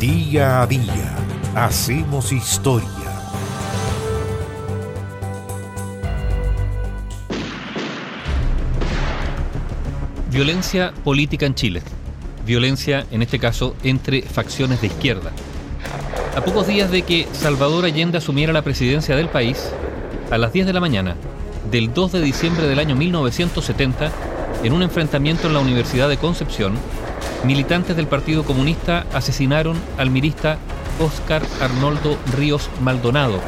Día a día hacemos historia. Violencia política en Chile. Violencia, en este caso, entre facciones de izquierda. A pocos días de que Salvador Allende asumiera la presidencia del país, a las 10 de la mañana del 2 de diciembre del año 1970, en un enfrentamiento en la Universidad de Concepción, militantes del Partido Comunista asesinaron al mirista Óscar Arnoldo Ríos Maldonado,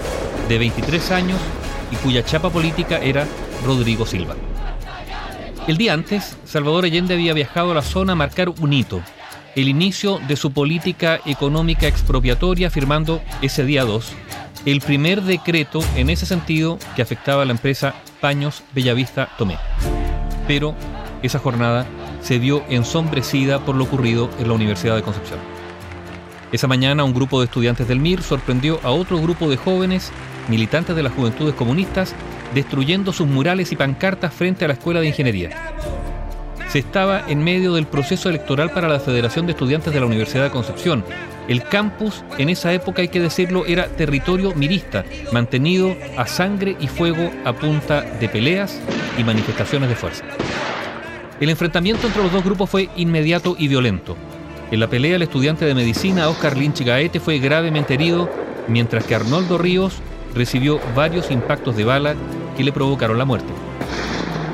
de 23 años y cuya chapa política era Rodrigo Silva. El día antes, Salvador Allende había viajado a la zona a marcar un hito, el inicio de su política económica expropiatoria, firmando ese día 2 el primer decreto en ese sentido que afectaba a la empresa Paños Bellavista Tomé. Pero esa jornada se vio ensombrecida por lo ocurrido en la Universidad de Concepción. Esa mañana un grupo de estudiantes del MIR sorprendió a otro grupo de jóvenes militantes de las juventudes comunistas destruyendo sus murales y pancartas frente a la Escuela de Ingeniería. Se estaba en medio del proceso electoral para la Federación de Estudiantes de la Universidad de Concepción. El campus en esa época, hay que decirlo, era territorio mirista, mantenido a sangre y fuego a punta de peleas y manifestaciones de fuerza. El enfrentamiento entre los dos grupos fue inmediato y violento. En la pelea, el estudiante de medicina Oscar Lynch Gaete fue gravemente herido, mientras que Arnoldo Ríos recibió varios impactos de bala que le provocaron la muerte.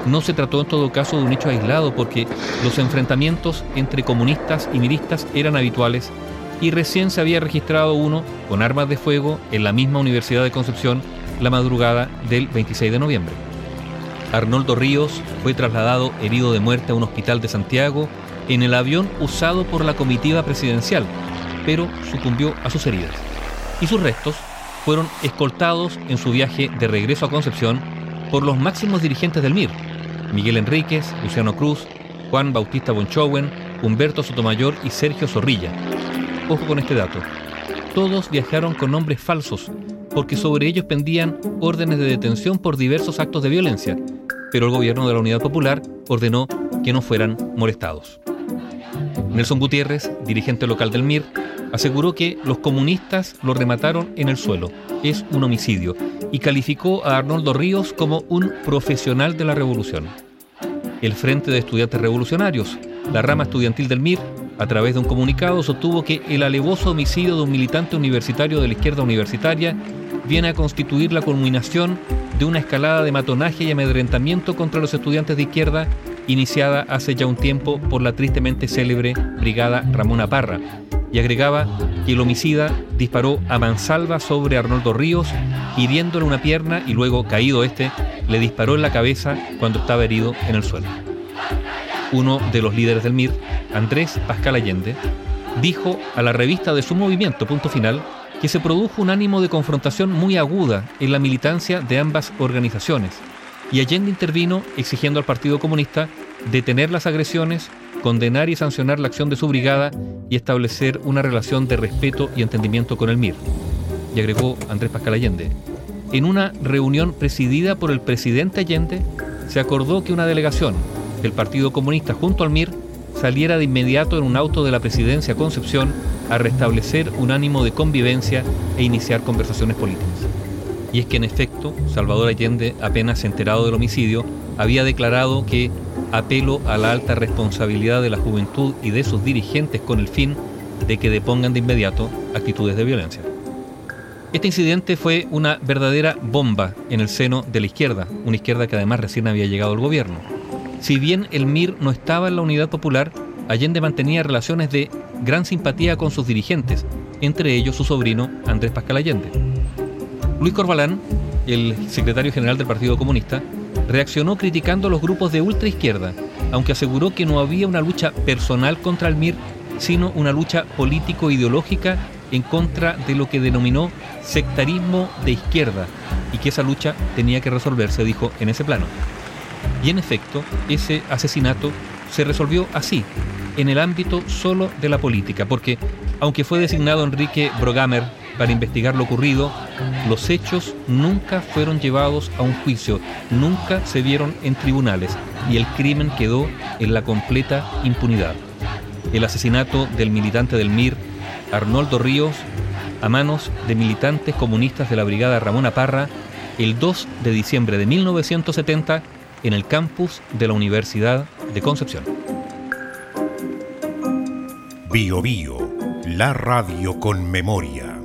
No se trató en todo caso de un hecho aislado porque los enfrentamientos entre comunistas y miristas eran habituales y recién se había registrado uno con armas de fuego en la misma Universidad de Concepción la madrugada del 26 de noviembre. Arnoldo Ríos fue trasladado herido de muerte a un hospital de Santiago en el avión usado por la comitiva presidencial, pero sucumbió a sus heridas. Y sus restos fueron escoltados en su viaje de regreso a Concepción por los máximos dirigentes del MIR, Miguel Enríquez, Luciano Cruz, Juan Bautista Bonchowen, Humberto Sotomayor y Sergio Zorrilla. Ojo con este dato. Todos viajaron con nombres falsos porque sobre ellos pendían órdenes de detención por diversos actos de violencia, pero el gobierno de la Unidad Popular ordenó que no fueran molestados. Nelson Gutiérrez, dirigente local del MIR, aseguró que los comunistas lo remataron en el suelo, es un homicidio, y calificó a Arnoldo Ríos como un profesional de la revolución. El Frente de Estudiantes Revolucionarios, la rama estudiantil del MIR, a través de un comunicado sostuvo que el alevoso homicidio de un militante universitario de la izquierda universitaria viene a constituir la culminación de una escalada de matonaje y amedrentamiento contra los estudiantes de izquierda iniciada hace ya un tiempo por la tristemente célebre Brigada Ramona Parra, y agregaba que el homicida disparó a mansalva sobre Arnoldo Ríos, hiriéndole una pierna y luego, caído este, le disparó en la cabeza cuando estaba herido en el suelo. Uno de los líderes del MIR, Andrés Pascal Allende, dijo a la revista de su movimiento, punto final, que se produjo un ánimo de confrontación muy aguda en la militancia de ambas organizaciones, y Allende intervino exigiendo al Partido Comunista detener las agresiones, condenar y sancionar la acción de su brigada y establecer una relación de respeto y entendimiento con el MIR. Y agregó Andrés Pascal Allende, en una reunión presidida por el presidente Allende, se acordó que una delegación del Partido Comunista junto al MIR saliera de inmediato en un auto de la presidencia Concepción a restablecer un ánimo de convivencia e iniciar conversaciones políticas. Y es que en efecto, Salvador Allende, apenas enterado del homicidio, había declarado que apelo a la alta responsabilidad de la juventud y de sus dirigentes con el fin de que depongan de inmediato actitudes de violencia. Este incidente fue una verdadera bomba en el seno de la izquierda, una izquierda que además recién había llegado al gobierno. Si bien el MIR no estaba en la unidad popular, Allende mantenía relaciones de gran simpatía con sus dirigentes, entre ellos su sobrino Andrés Pascal Allende. Luis Corbalán, el secretario general del Partido Comunista, reaccionó criticando a los grupos de ultraizquierda, aunque aseguró que no había una lucha personal contra el MIR, sino una lucha político-ideológica en contra de lo que denominó sectarismo de izquierda y que esa lucha tenía que resolverse, dijo, en ese plano. Y en efecto, ese asesinato se resolvió así, en el ámbito solo de la política, porque aunque fue designado Enrique Brogamer para investigar lo ocurrido, los hechos nunca fueron llevados a un juicio, nunca se vieron en tribunales y el crimen quedó en la completa impunidad. El asesinato del militante del MIR Arnoldo Ríos a manos de militantes comunistas de la Brigada Ramona Parra el 2 de diciembre de 1970 en el campus de la Universidad de Concepción. Bio Bio, la radio con memoria.